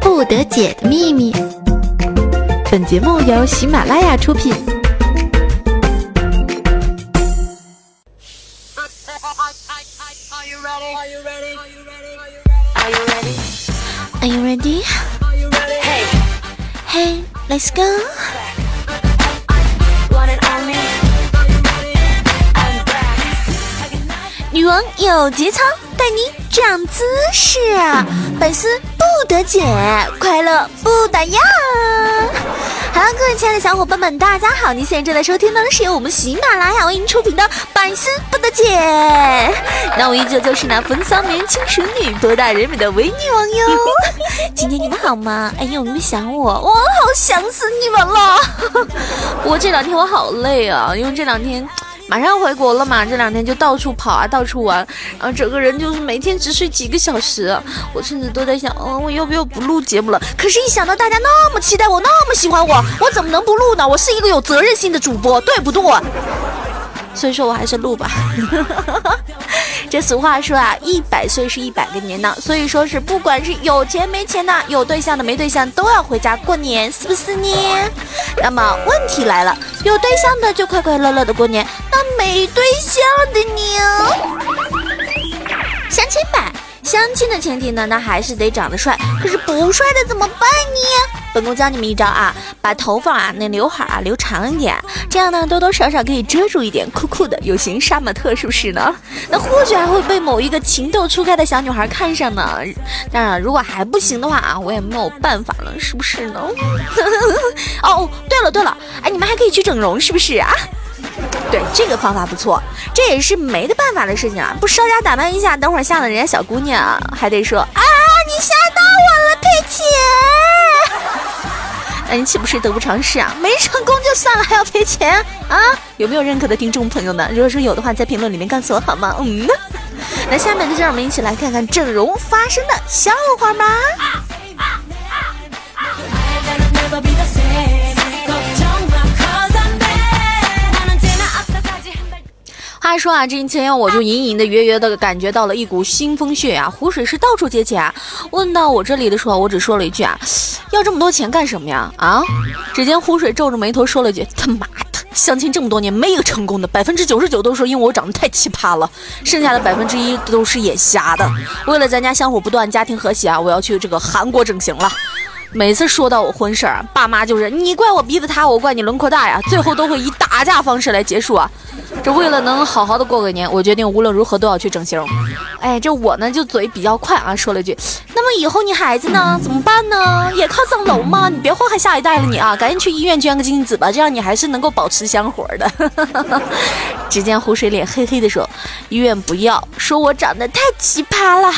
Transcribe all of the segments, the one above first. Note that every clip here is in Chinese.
不得解的秘密。本节目由喜马拉雅出品。Are you ready? Hey, let's go. 女王有节操，带你长姿势，百思不得解，快乐不打烊。Hello，各位亲爱的小伙伴们，大家好！您现在正在收听的是由我们喜马拉雅为您出品的《百思不得解》。那我依旧就是那风骚美人轻熟女、博大人美的伪女王哟。今天你们好吗？哎呦，有没有想我？我好想死你们了。不过这两天我好累啊，因为这两天。马上回国了嘛，这两天就到处跑啊，到处玩，然后整个人就是每天只睡几个小时。我甚至都在想，嗯，我要不要不录节目了？可是，一想到大家那么期待我，那么喜欢我，我怎么能不录呢？我是一个有责任心的主播，对不对？所以说我还是录吧。这俗话说啊，一百岁是一百个年呢。所以说是不管是有钱没钱的，有对象的没对象，都要回家过年，是不是呢？那么问题来了，有对象的就快快乐乐的过年，那没对象的呢？相亲吧。相亲的前提呢，那还是得长得帅。可是不帅的怎么办呢？本宫教你们一招啊，把头发啊那刘海啊留长一点，这样呢多多少少可以遮住一点，酷酷的有型杀马特，是不是呢？那或许还会被某一个情窦初开的小女孩看上呢。当然，如果还不行的话啊，我也没有办法了，是不是呢？哦，对了对了，哎，你们还可以去整容，是不是啊？对，这个方法不错，这也是没得办法的事情啊！不稍加打扮一下，等会儿吓了人家小姑娘，还得说啊，你吓到我了，赔钱。那你岂不是得不偿失啊？没成功就算了，还要赔钱啊？有没有认可的听众朋友呢？如果说有的话，在评论里面告诉我好吗？嗯，那下面就让我们一起来看看整容发生的笑话吧。他说啊，这几天我就隐隐的、约约的感觉到了一股腥风血啊，湖水是到处借钱。问到我这里的时候，我只说了一句啊，要这么多钱干什么呀？啊！只见湖水皱着眉头说了一句：他妈的，相亲这么多年没一个成功的，百分之九十九都说因为我长得太奇葩了，剩下的百分之一都是眼瞎的。为了咱家香火不断、家庭和谐啊，我要去这个韩国整形了。每次说到我婚事儿，爸妈就是你怪我鼻子塌，我怪你轮廓大呀，最后都会以打架方式来结束啊。这为了能好好的过个年，我决定无论如何都要去整形。哎，这我呢就嘴比较快啊，说了句，那么以后你孩子呢怎么办呢？也靠整容吗？你别祸害下一代了你啊，赶紧去医院捐个精子吧，这样你还是能够保持香火的。只见湖水脸黑黑的说，医院不要，说我长得太奇葩了。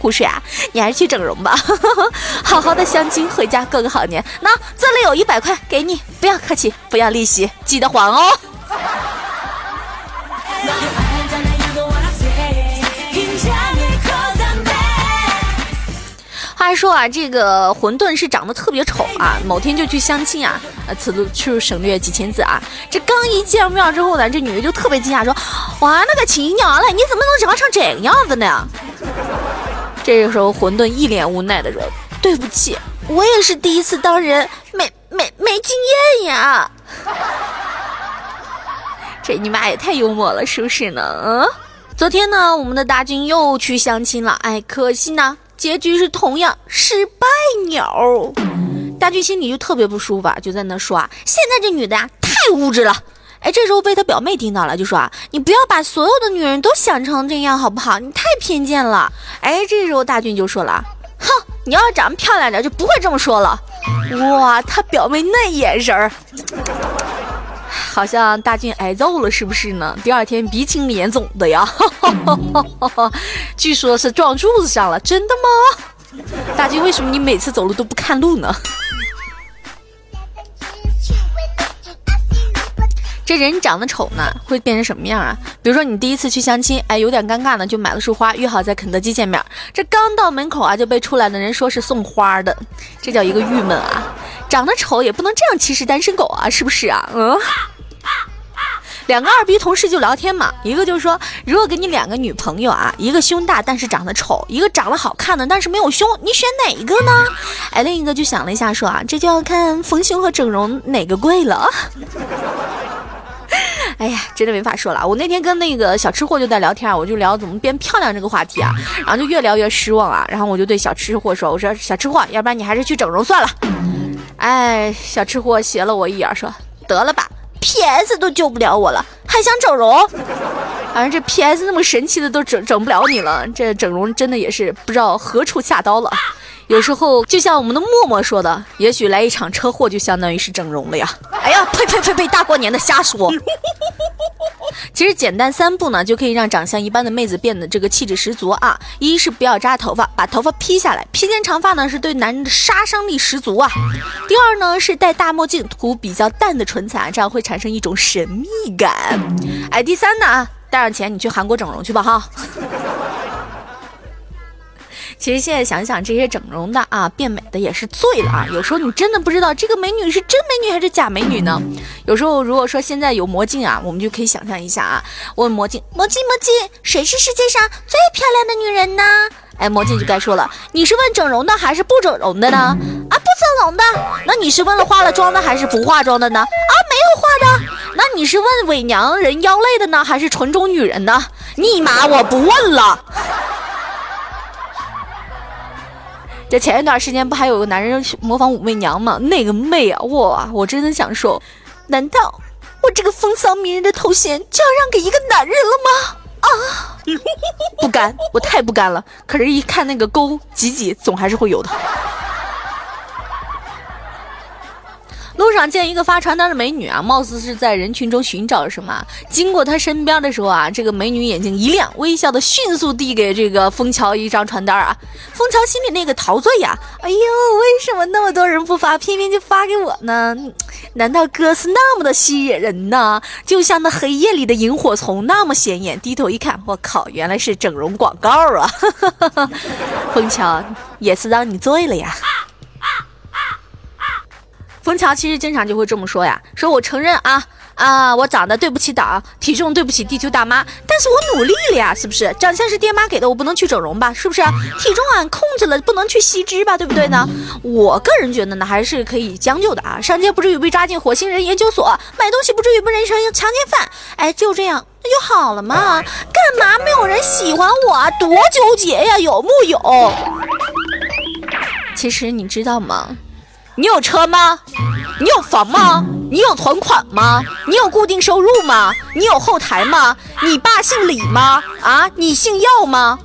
湖水啊，你还是去整容吧，好好的相亲，回家过个好年。那这里有一百块给你，不要客气，不要利息，记得还哦。话说啊，这个馄饨是长得特别丑啊，某天就去相亲啊，呃，此处省略几千字啊。这刚一见面之后呢，这女的就特别惊讶，说：“哇，那个亲娘嘞，你怎么能长成这个样子呢？”这个时候，馄饨一脸无奈的说：“对不起，我也是第一次当人，没没没经验呀。”这你妈也太幽默了，是不是呢？嗯，昨天呢，我们的大军又去相亲了，哎，可惜呢，结局是同样失败鸟。大军心里就特别不舒服，啊，就在那说啊：“现在这女的呀，太物质了。”哎，这时候被他表妹听到了，就说啊，你不要把所有的女人都想成这样，好不好？你太偏见了。哎，这时候大俊就说了，哼，你要是长得漂亮点，就不会这么说了。哇，他表妹那眼神儿，好像大俊挨揍了，是不是呢？第二天鼻青脸肿的呀，据说是撞柱子上了，真的吗？大俊，为什么你每次走路都不看路呢？这人长得丑呢，会变成什么样啊？比如说你第一次去相亲，哎，有点尴尬呢，就买了束花，约好在肯德基见面。这刚到门口啊，就被出来的人说是送花的，这叫一个郁闷啊！长得丑也不能这样歧视单身狗啊，是不是啊？嗯。两个二逼同事就聊天嘛，一个就说，如果给你两个女朋友啊，一个胸大但是长得丑，一个长得好看的但是没有胸，你选哪一个呢？哎，另一个就想了一下说啊，这就要看丰胸和整容哪个贵了。哎呀，真的没法说了。我那天跟那个小吃货就在聊天，我就聊怎么变漂亮这个话题啊，然后就越聊越失望啊。然后我就对小吃货说：“我说小吃货，要不然你还是去整容算了。”哎，小吃货斜了我一眼说：“得了吧，PS 都救不了我了，还想整容？反正这 PS 那么神奇的都整整不了你了，这整容真的也是不知道何处下刀了。”有时候就像我们的默默说的，也许来一场车祸就相当于是整容了呀。哎呀，呸呸呸呸！大过年的瞎说。其实简单三步呢，就可以让长相一般的妹子变得这个气质十足啊。一是不要扎头发，把头发披下来，披肩长发呢是对男人的杀伤力十足啊。第二呢是戴大墨镜，涂比较淡的唇彩，这样会产生一种神秘感。哎，第三呢，带上钱你去韩国整容去吧哈。其实现在想想，这些整容的啊，变美的也是醉了啊。有时候你真的不知道这个美女是真美女还是假美女呢。有时候如果说现在有魔镜啊，我们就可以想象一下啊，问魔镜，魔镜魔镜，谁是世界上最漂亮的女人呢？哎，魔镜就该说了，你是问整容的还是不整容的呢？啊，不整容的。那你是问了化了妆的还是不化妆的呢？啊，没有化的。那你是问伪娘人妖类的呢，还是纯种女人呢？你妈，我不问了。这前一段时间，不还有个男人模仿武媚娘吗？那个媚啊，哇！我真的想说，难道我这个风骚迷人的头衔就要让给一个男人了吗？啊！不甘，我太不甘了。可是，一看那个沟挤挤，总还是会有的。路上见一个发传单的美女啊，貌似是在人群中寻找什么。经过她身边的时候啊，这个美女眼睛一亮，微笑的迅速递给这个枫桥一张传单啊。枫桥心里那个陶醉呀，哎呦，为什么那么多人不发，偏偏就发给我呢？难道哥是那么的吸引人呢？就像那黑夜里的萤火虫那么显眼。低头一看，我靠，原来是整容广告啊！枫桥也是让你醉了呀。枫桥其实经常就会这么说呀，说我承认啊啊，我长得对不起党，体重对不起地球大妈，但是我努力了呀，是不是？长相是爹妈给的，我不能去整容吧，是不是？体重俺控制了，不能去吸脂吧，对不对呢？我个人觉得呢，还是可以将就的啊，上街不至于被抓进火星人研究所，买东西不至于被人成强奸犯，哎，就这样那就好了嘛，干嘛没有人喜欢我？多纠结呀，有木有？其实你知道吗？你有车吗？你有房吗？你有存款吗？你有固定收入吗？你有后台吗？你爸姓李吗？啊，你姓药吗？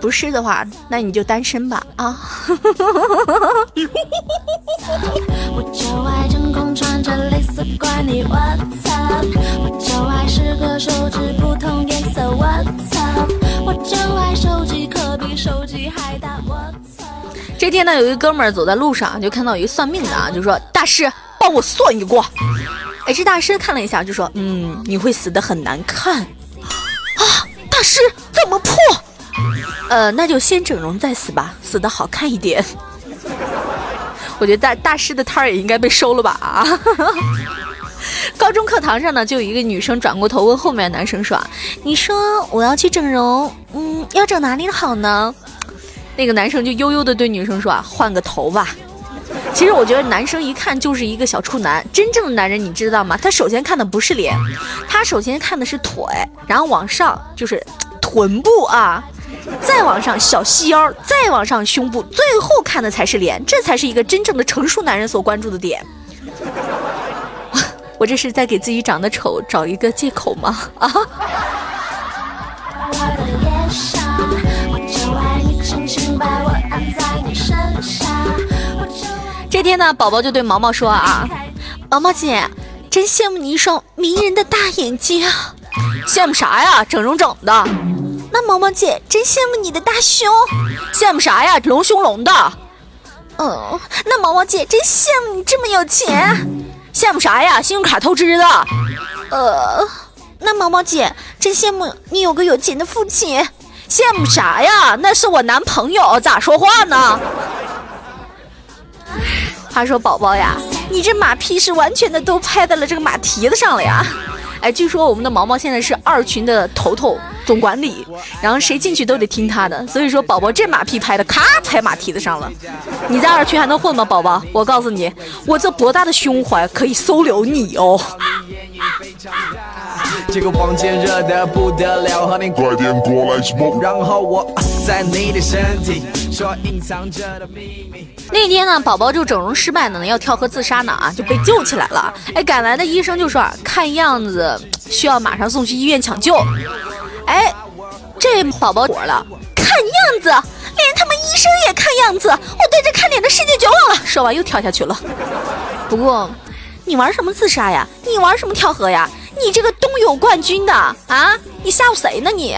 不是的话，那你就单身吧啊！我就爱手机，可比手机还大。我这天呢，有一哥们儿走在路上，就看到一个算命的啊，就说：“大师，帮我算一卦。”哎，这大师看了一下，就说：“嗯，你会死的很难看。”啊，大师怎么破？呃，那就先整容再死吧，死的好看一点。我觉得大大师的摊儿也应该被收了吧啊！高中课堂上呢，就有一个女生转过头问后面的男生说：“你说我要去整容，嗯，要整哪里好呢？”那个男生就悠悠的对女生说：“啊，换个头吧。”其实我觉得男生一看就是一个小处男。真正的男人你知道吗？他首先看的不是脸，他首先看的是腿，然后往上就是臀部啊，再往上小细腰，再往上胸部，最后看的才是脸。这才是一个真正的成熟男人所关注的点。我这是在给自己长得丑找一个借口吗？啊？这天呢，宝宝就对毛毛说啊：“毛毛姐，真羡慕你一双迷人的大眼睛。羡慕啥呀？整容整的。那毛毛姐真羡慕你的大胸。羡慕啥呀？隆胸隆的。嗯，那毛毛姐真羡慕你这么有钱。羡慕啥呀？信用卡透支的。呃，那毛毛姐真羡慕你有个有钱的父亲。羡慕啥呀？那是我男朋友，咋说话呢？他说：“宝宝呀，你这马屁是完全的都拍在了这个马蹄子上了呀！哎，据说我们的毛毛现在是二群的头头总管理，然后谁进去都得听他的。所以说，宝宝这马屁拍的咔拍马蹄子上了。你在二群还能混吗，宝宝？我告诉你，我这博大的胸怀可以收留你哦。这个房间热的不得了，和你快点过来 smoke，然后我在你的身体说隐藏着的秘密。那天呢，宝宝就整容失败呢，要跳河自杀呢啊，就被救起来了。哎，赶来的医生就说啊，看样子需要马上送去医院抢救。哎，这宝宝火了，看样子连他们医生也看样子，我对这看脸的世界绝望了。说完又跳下去了。不过，你玩什么自杀呀？你玩什么跳河呀？你这个冬泳冠军的啊，你吓唬谁呢你？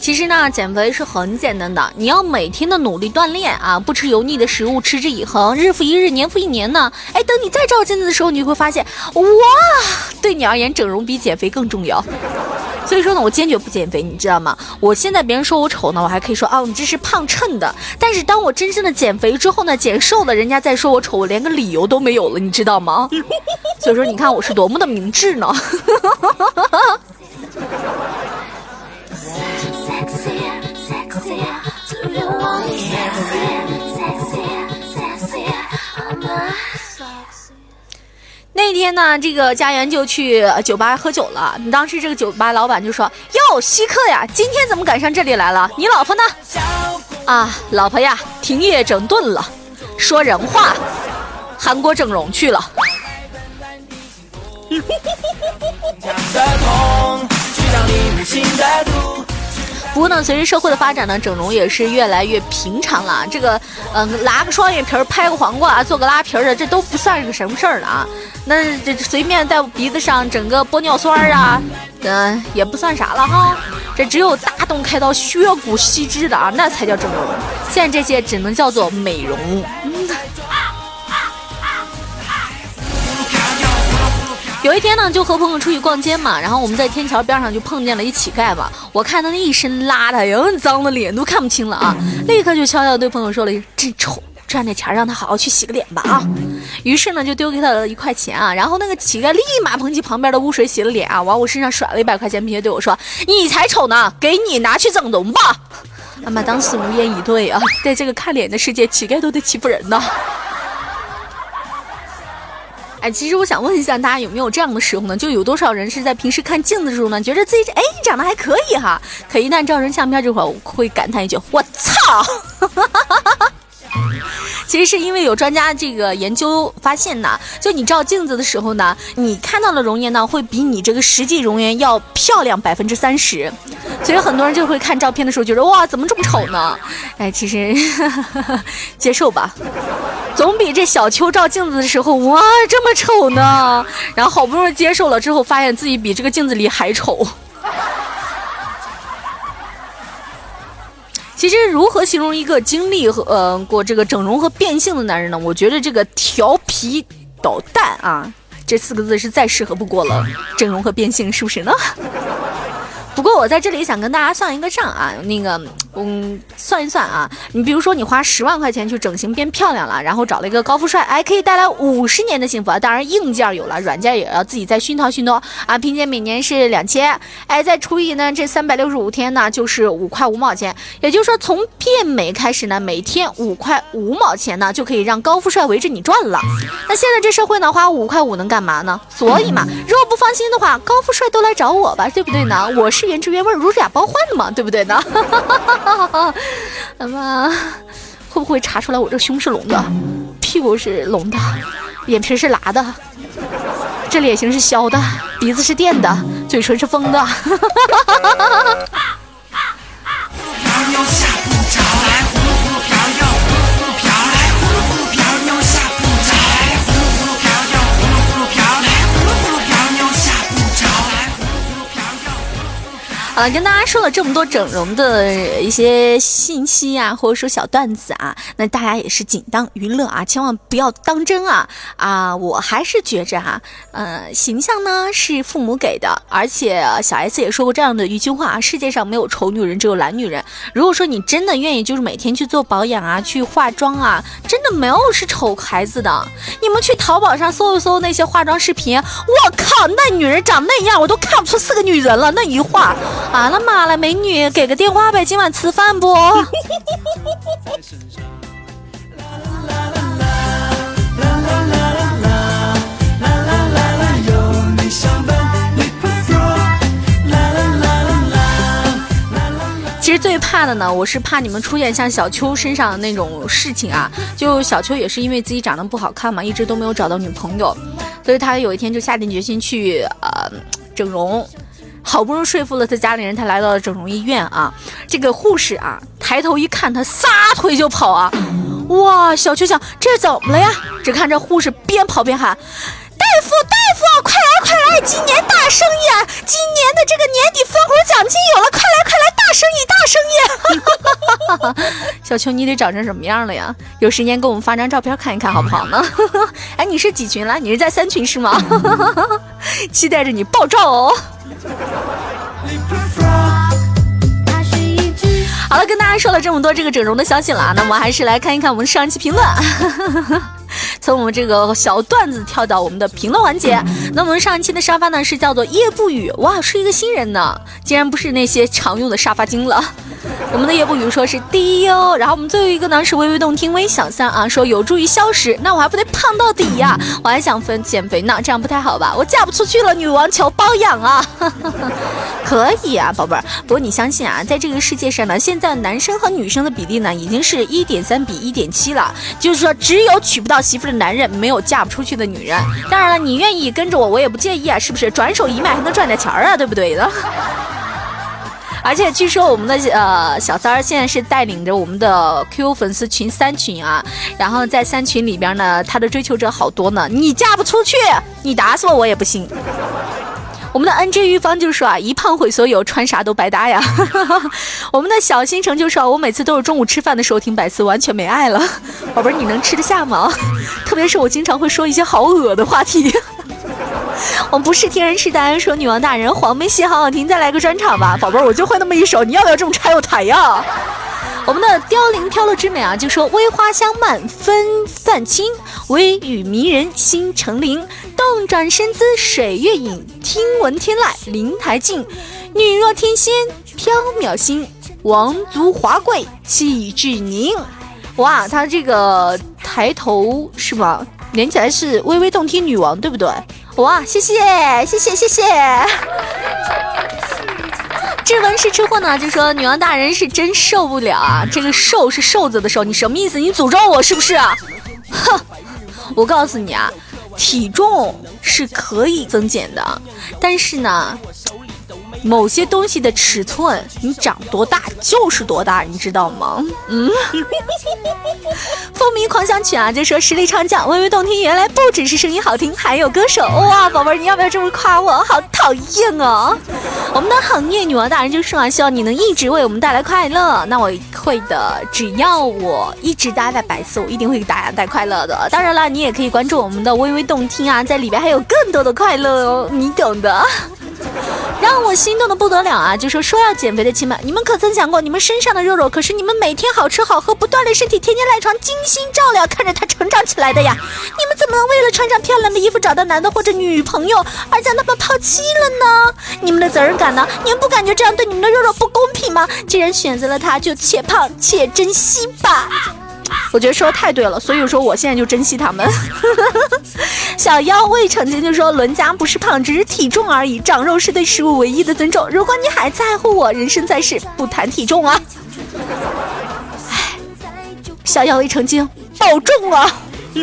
其实呢，减肥是很简单的，你要每天的努力锻炼啊，不吃油腻的食物，持之以恒，日复一日，年复一年呢。哎，等你再照镜子的时候，你就会发现，哇，对你而言，整容比减肥更重要。所以说呢，我坚决不减肥，你知道吗？我现在别人说我丑呢，我还可以说啊，你这是胖称的。但是当我真正的减肥之后呢，减瘦了，人家再说我丑，我连个理由都没有了，你知道吗？所以说，你看我是多么的明智呢。那天呢，这个家园就去酒吧喝酒了。当时这个酒吧老板就说：“哟，稀客呀，今天怎么赶上这里来了？你老婆呢？” 啊，老婆呀，停业整顿了。说人话，韩国整容去了。不过呢，随着社会的发展呢，整容也是越来越平常了。这个，嗯，拉个双眼皮儿、拍个黄瓜、做个拉皮儿的，这都不算是个什么事儿了啊。那这随便在鼻子上整个玻尿酸啊，嗯，也不算啥了哈。这只有大动开刀、削骨吸脂的啊，那才叫整容。现在这些只能叫做美容。有一天呢，就和朋友出去逛街嘛，然后我们在天桥边上就碰见了一乞丐嘛。我看他那一身邋遢，又脏的脸都看不清了啊，立刻就悄悄对朋友说了一句：“真丑，赚点钱让他好好去洗个脸吧啊。”于是呢，就丢给他了一块钱啊，然后那个乞丐立马捧起旁边的污水洗了脸啊，往我身上甩了一百块钱，并且对我说：“你才丑呢，给你拿去整容吧。”妈妈当时无言以对啊，在这个看脸的世界，乞丐都得欺负人呢。哎，其实我想问一下大家有没有这样的时候呢？就有多少人是在平时看镜子的时候呢，觉得自己哎长得还可以哈，可一旦照人相片这会，会感叹一句我操。哈哈哈哈其实是因为有专家这个研究发现呢，就你照镜子的时候呢，你看到的容颜呢，会比你这个实际容颜要漂亮百分之三十。所以很多人就会看照片的时候觉得哇，怎么这么丑呢？哎，其实 接受吧，总比这小秋照镜子的时候哇这么丑呢。然后好不容易接受了之后，发现自己比这个镜子里还丑。其实如何形容一个经历和呃过这个整容和变性的男人呢？我觉得这个调皮捣蛋啊，这四个字是再适合不过了。整容和变性是不是呢？不过我在这里想跟大家算一个账啊，那个，嗯，算一算啊，你比如说你花十万块钱去整形变漂亮了，然后找了一个高富帅，哎，可以带来五十年的幸福啊。当然硬件有了，软件也要自己再熏陶熏陶啊。拼接每年是两千，哎，再除以呢这三百六十五天呢就是五块五毛钱，也就是说从变美开始呢，每天五块五毛钱呢就可以让高富帅围着你转了。那现在这社会呢，花五块五能干嘛呢？所以嘛，如果不放心的话，高富帅都来找我吧，对不对呢？我是。原汁原味如假包换的嘛，对不对呢？那么会不会查出来我这胸是隆的，屁股是隆的，眼皮是拉的，这脸型是削的，鼻子是垫的，嘴唇是封的？好了，跟大家说了这么多整容的一些信息啊，或者说小段子啊，那大家也是仅当娱乐啊，千万不要当真啊啊！我还是觉着哈，呃，形象呢是父母给的，而且小 S 也说过这样的一句话：世界上没有丑女人，只有懒女人。如果说你真的愿意，就是每天去做保养啊，去化妆啊，真的没有是丑孩子的。你们去淘宝上搜一搜那些化妆视频，我靠，那女人长那样，我都看不出是个女人了。那一化。啊了妈了，美女，给个电话呗，今晚吃饭不？其实最怕的呢，我是怕你们出现像小秋身上的那种事情啊。就小秋也是因为自己长得不好看嘛，一直都没有找到女朋友，所以他有一天就下定决心去呃整容。好不容易说服了他家里人，他来到了整容医院啊。这个护士啊，抬头一看，他撒腿就跑啊！哇，小秋想这怎么了呀？只看这护士边跑边喊：“大夫，大夫，快来快来！今年大生意啊！今年的这个年底分红奖金有了，快来快来，大生意大生意！” 小秋，你得长成什么样了呀？有时间给我们发张照片看一看好不好呢？哎，你是几群了？你是在三群是吗？期待着你爆照哦！好了，跟大家说了这么多这个整容的消息了啊，那我们还是来看一看我们上一期评论。从我们这个小段子跳到我们的评论环节。那我们上一期的沙发呢是叫做夜不语，哇，是一个新人呢，竟然不是那些常用的沙发精了。我们的夜不语说是第一哦，然后我们最后一个呢是微微动听微小三啊，说有助于消食，那我还不得胖到底呀？我还想分减肥呢，这样不太好吧？我嫁不出去了，女王求包养啊！可以啊，宝贝儿。不过你相信啊，在这个世界上呢，现在男生和女生的比例呢已经是一点三比一点七了，就是说只有娶不到媳妇的男人，没有嫁不出去的女人。当然了，你愿意跟着我，我也不介意啊，是不是？转手一卖还能赚点钱儿啊，对不对的？而且据说我们的呃小三儿现在是带领着我们的 QQ 粉丝群三群啊，然后在三群里边呢，他的追求者好多呢。你嫁不出去，你打死我我也不信。我们的 NJ 玉芳就说啊，一胖毁所有，穿啥都白搭呀。我们的小星辰就说，我每次都是中午吃饭的时候听百思，完全没爱了。宝贝儿，你能吃得下吗？特别是我经常会说一些好恶的话题。我们不是天然痴呆，说女王大人黄梅戏好好听，再来个专场吧，宝贝儿，我就会那么一首，你要不要这么拆我台呀？我们的凋零飘落之美啊，就说微花香漫纷泛青，微雨迷人心成灵，动转身姿水月影，听闻天籁灵台静，女若天仙飘渺心，王族华贵气质凝。哇，他这个抬头是吧？连起来是微微动听女王，对不对？哇，谢谢谢谢谢谢！志文是吃货呢，就说女王大人是真受不了啊！这个瘦是瘦子的瘦，你什么意思？你诅咒我是不是？哼！我告诉你啊，体重是可以增减的，但是呢。某些东西的尺寸，你长多大就是多大，你知道吗？嗯。风靡狂想曲啊，就说实力唱将，微微动听，原来不只是声音好听，还有歌手 哇！宝贝儿，你要不要这么夸我？好讨厌哦！我们的行业女王大人就说啊，希望你能一直为我们带来快乐。那我会的，只要我一直待在白色，我一定会给大家带快乐的。当然了，你也可以关注我们的微微动听啊，在里边还有更多的快乐哦，你懂的。让我心动的不得了啊！就说说要减肥的亲们，你们可曾想过，你们身上的肉肉可是你们每天好吃好喝、不锻炼身体、天天赖床、精心照料，看着它成长起来的呀？你们怎么能为了穿上漂亮的衣服、找到男的或者女朋友而将他们抛弃了呢？你们的责任感呢？你们不感觉这样对你们的肉肉不公平吗？既然选择了他，就且胖且珍惜吧。我觉得说的太对了，所以说我现在就珍惜他们。小妖未成精就说伦家不是胖，只是体重而已，长肉是对食物唯一的尊重。如果你还在乎我，人生在世不谈体重啊。唉，小妖未成精，保重啊。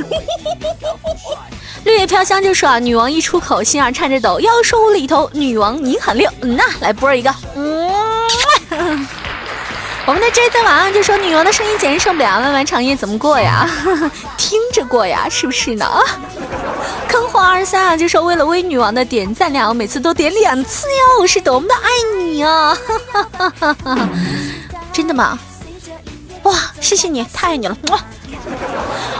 绿叶飘香就说啊，女王一出口，心儿颤着抖，要说无厘头，女王你很溜，嗯呐，来啵一个，嗯。我们的 J 在晚上就说女王的声音简直受不了，漫漫长夜怎么过呀？听着过呀，是不是呢？坑货二三啊，就说为了微女王的点赞量，我每次都点两次哟，我是多么的爱你啊！真的吗？哇，谢谢你，太爱你了！哇，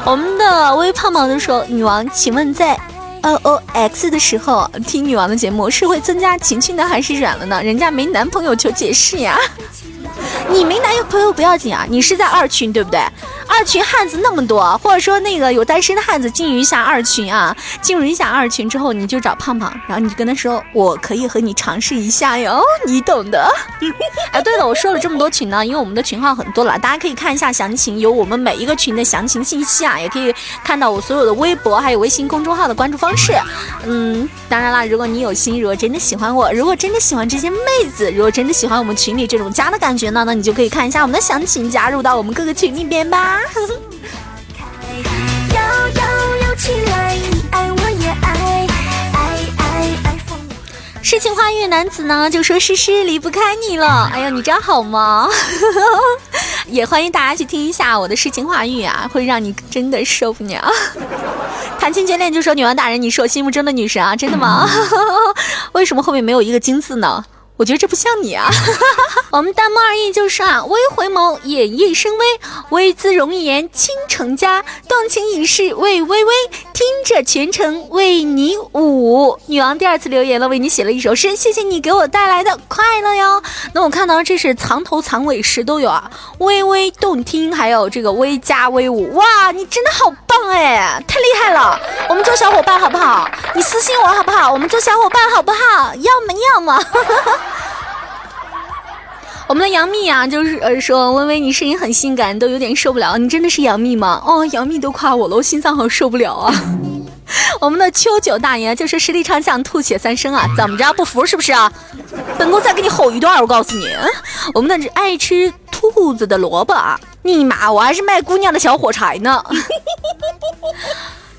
我们的微胖胖就说女王，请问在 O O X 的时候听女王的节目是会增加情趣呢，还是软了呢？人家没男朋友，求解释呀！你没男朋友不要紧啊，你是在二群对不对？二群汉子那么多，或者说那个有单身的汉子进入一下二群啊，进入一下二群之后，你就找胖胖，然后你就跟他说，我可以和你尝试一下哟，你懂的。哎，对了，我说了这么多群呢，因为我们的群号很多了，大家可以看一下详情，有我们每一个群的详情信息啊，也可以看到我所有的微博还有微信公众号的关注方式。嗯，当然啦，如果你有心，如果真的喜欢我，如果真的喜欢这些妹子，如果真的喜欢我们群里这种家的感觉呢，那你就可以看一下我们的详情，加入到我们各个群里边吧。诗情画意男子呢，就说诗诗离不开你了。哎呀，你这样好吗？也欢迎大家去听一下我的诗情画意啊，会让你真的受不了。谈情绝恋就说女王大人，你是我心目中的女神啊，真的吗？为什么后面没有一个金字呢？我觉得这不像你啊！我们弹幕二意就是啊，微回眸，眼熠生微，微姿容颜倾城家，动情已逝为微微，听着全程为你舞。女王第二次留言了，为你写了一首诗，谢谢你给我带来的快乐哟。那我看到这是藏头藏尾诗都有啊，微微动听，还有这个微加微舞，哇，你真的好棒哎，做小伙伴好不好？你私信我好不好？我们做小伙伴好不好？要么要么。我们的杨幂啊，就是呃说，微微你声音很性感，都有点受不了。你真的是杨幂吗？哦，杨幂都夸我了，我心脏好受不了啊。我们的秋九大爷就是实力唱将吐血三声啊，怎么着不服是不是啊？本宫再给你吼一段，我告诉你，我们的爱吃兔子的萝卜啊，你妈，我还是卖姑娘的小火柴呢。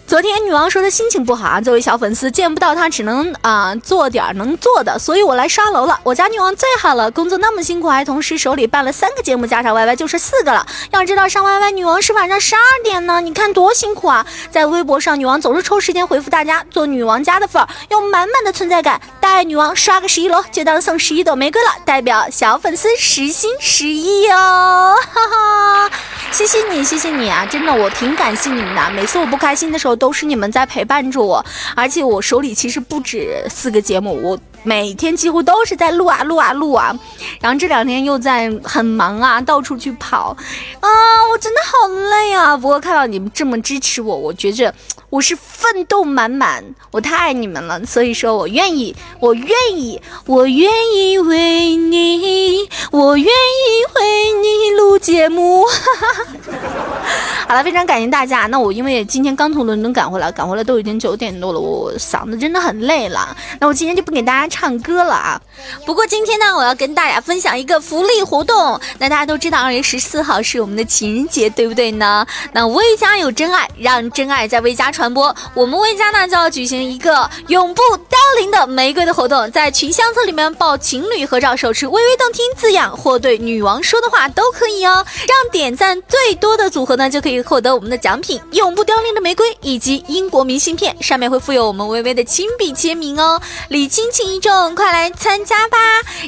昨天女王说她心情不好啊，作为小粉丝见不到她，只能啊做点能做的，所以我来刷楼了。我家女王最好了，工作那么辛苦，还同时手里办了三个节目，加上 YY 就是四个了。要知道上 YY 女王是晚上十二点呢，你看多辛苦啊！在微博上，女王总是抽时间回复大家，做女王家的粉儿，用满满的存在感带女王刷个十一楼，就当送十一朵玫瑰了，代表小粉丝实心实意哦，哈哈！谢谢你，谢谢你啊！真的，我挺感谢你们的，每次我不开心的时候。都是你们在陪伴着我，而且我手里其实不止四个节目，我每天几乎都是在录啊录啊录啊，然后这两天又在很忙啊，到处去跑，啊，我真的好累啊！不过看到你们这么支持我，我觉着。我是奋斗满满，我太爱你们了，所以说我愿意，我愿意，我愿意为你，我愿意为你录节目。好了，非常感谢大家。那我因为今天刚从伦敦赶回来，赶回来都已经九点多了，我嗓子真的很累了。那我今天就不给大家唱歌了啊。不过今天呢，我要跟大家分享一个福利活动。那大家都知道，二月十四号是我们的情人节，对不对呢？那微家有真爱，让真爱在微家。传传播，我们薇家呢就要举行一个永不凋零的玫瑰的活动，在群相册里面报情侣合照，手持微微动听字样或对女王说的话都可以哦。让点赞最多的组合呢，就可以获得我们的奖品——永不凋零的玫瑰以及英国明信片，上面会附有我们微微的亲笔签名哦。礼轻情意重，快来参加吧！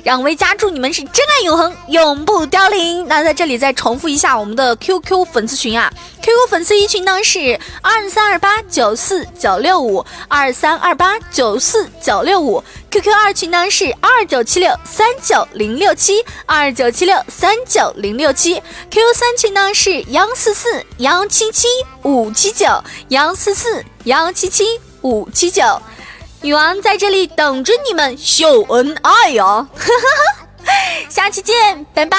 让微家祝你们是真爱永恒，永不凋零。那在这里再重复一下我们的 QQ 粉丝群啊，QQ 粉丝一群呢是二三二八。九四九六五二三二八九四九六五，QQ 二群呢是二九七六三九零六七二九七六三九零六七，QQ 三群呢是幺四四幺七七五七九幺四四幺七七五七九，女王在这里等着你们秀恩爱哟，下期见，拜拜。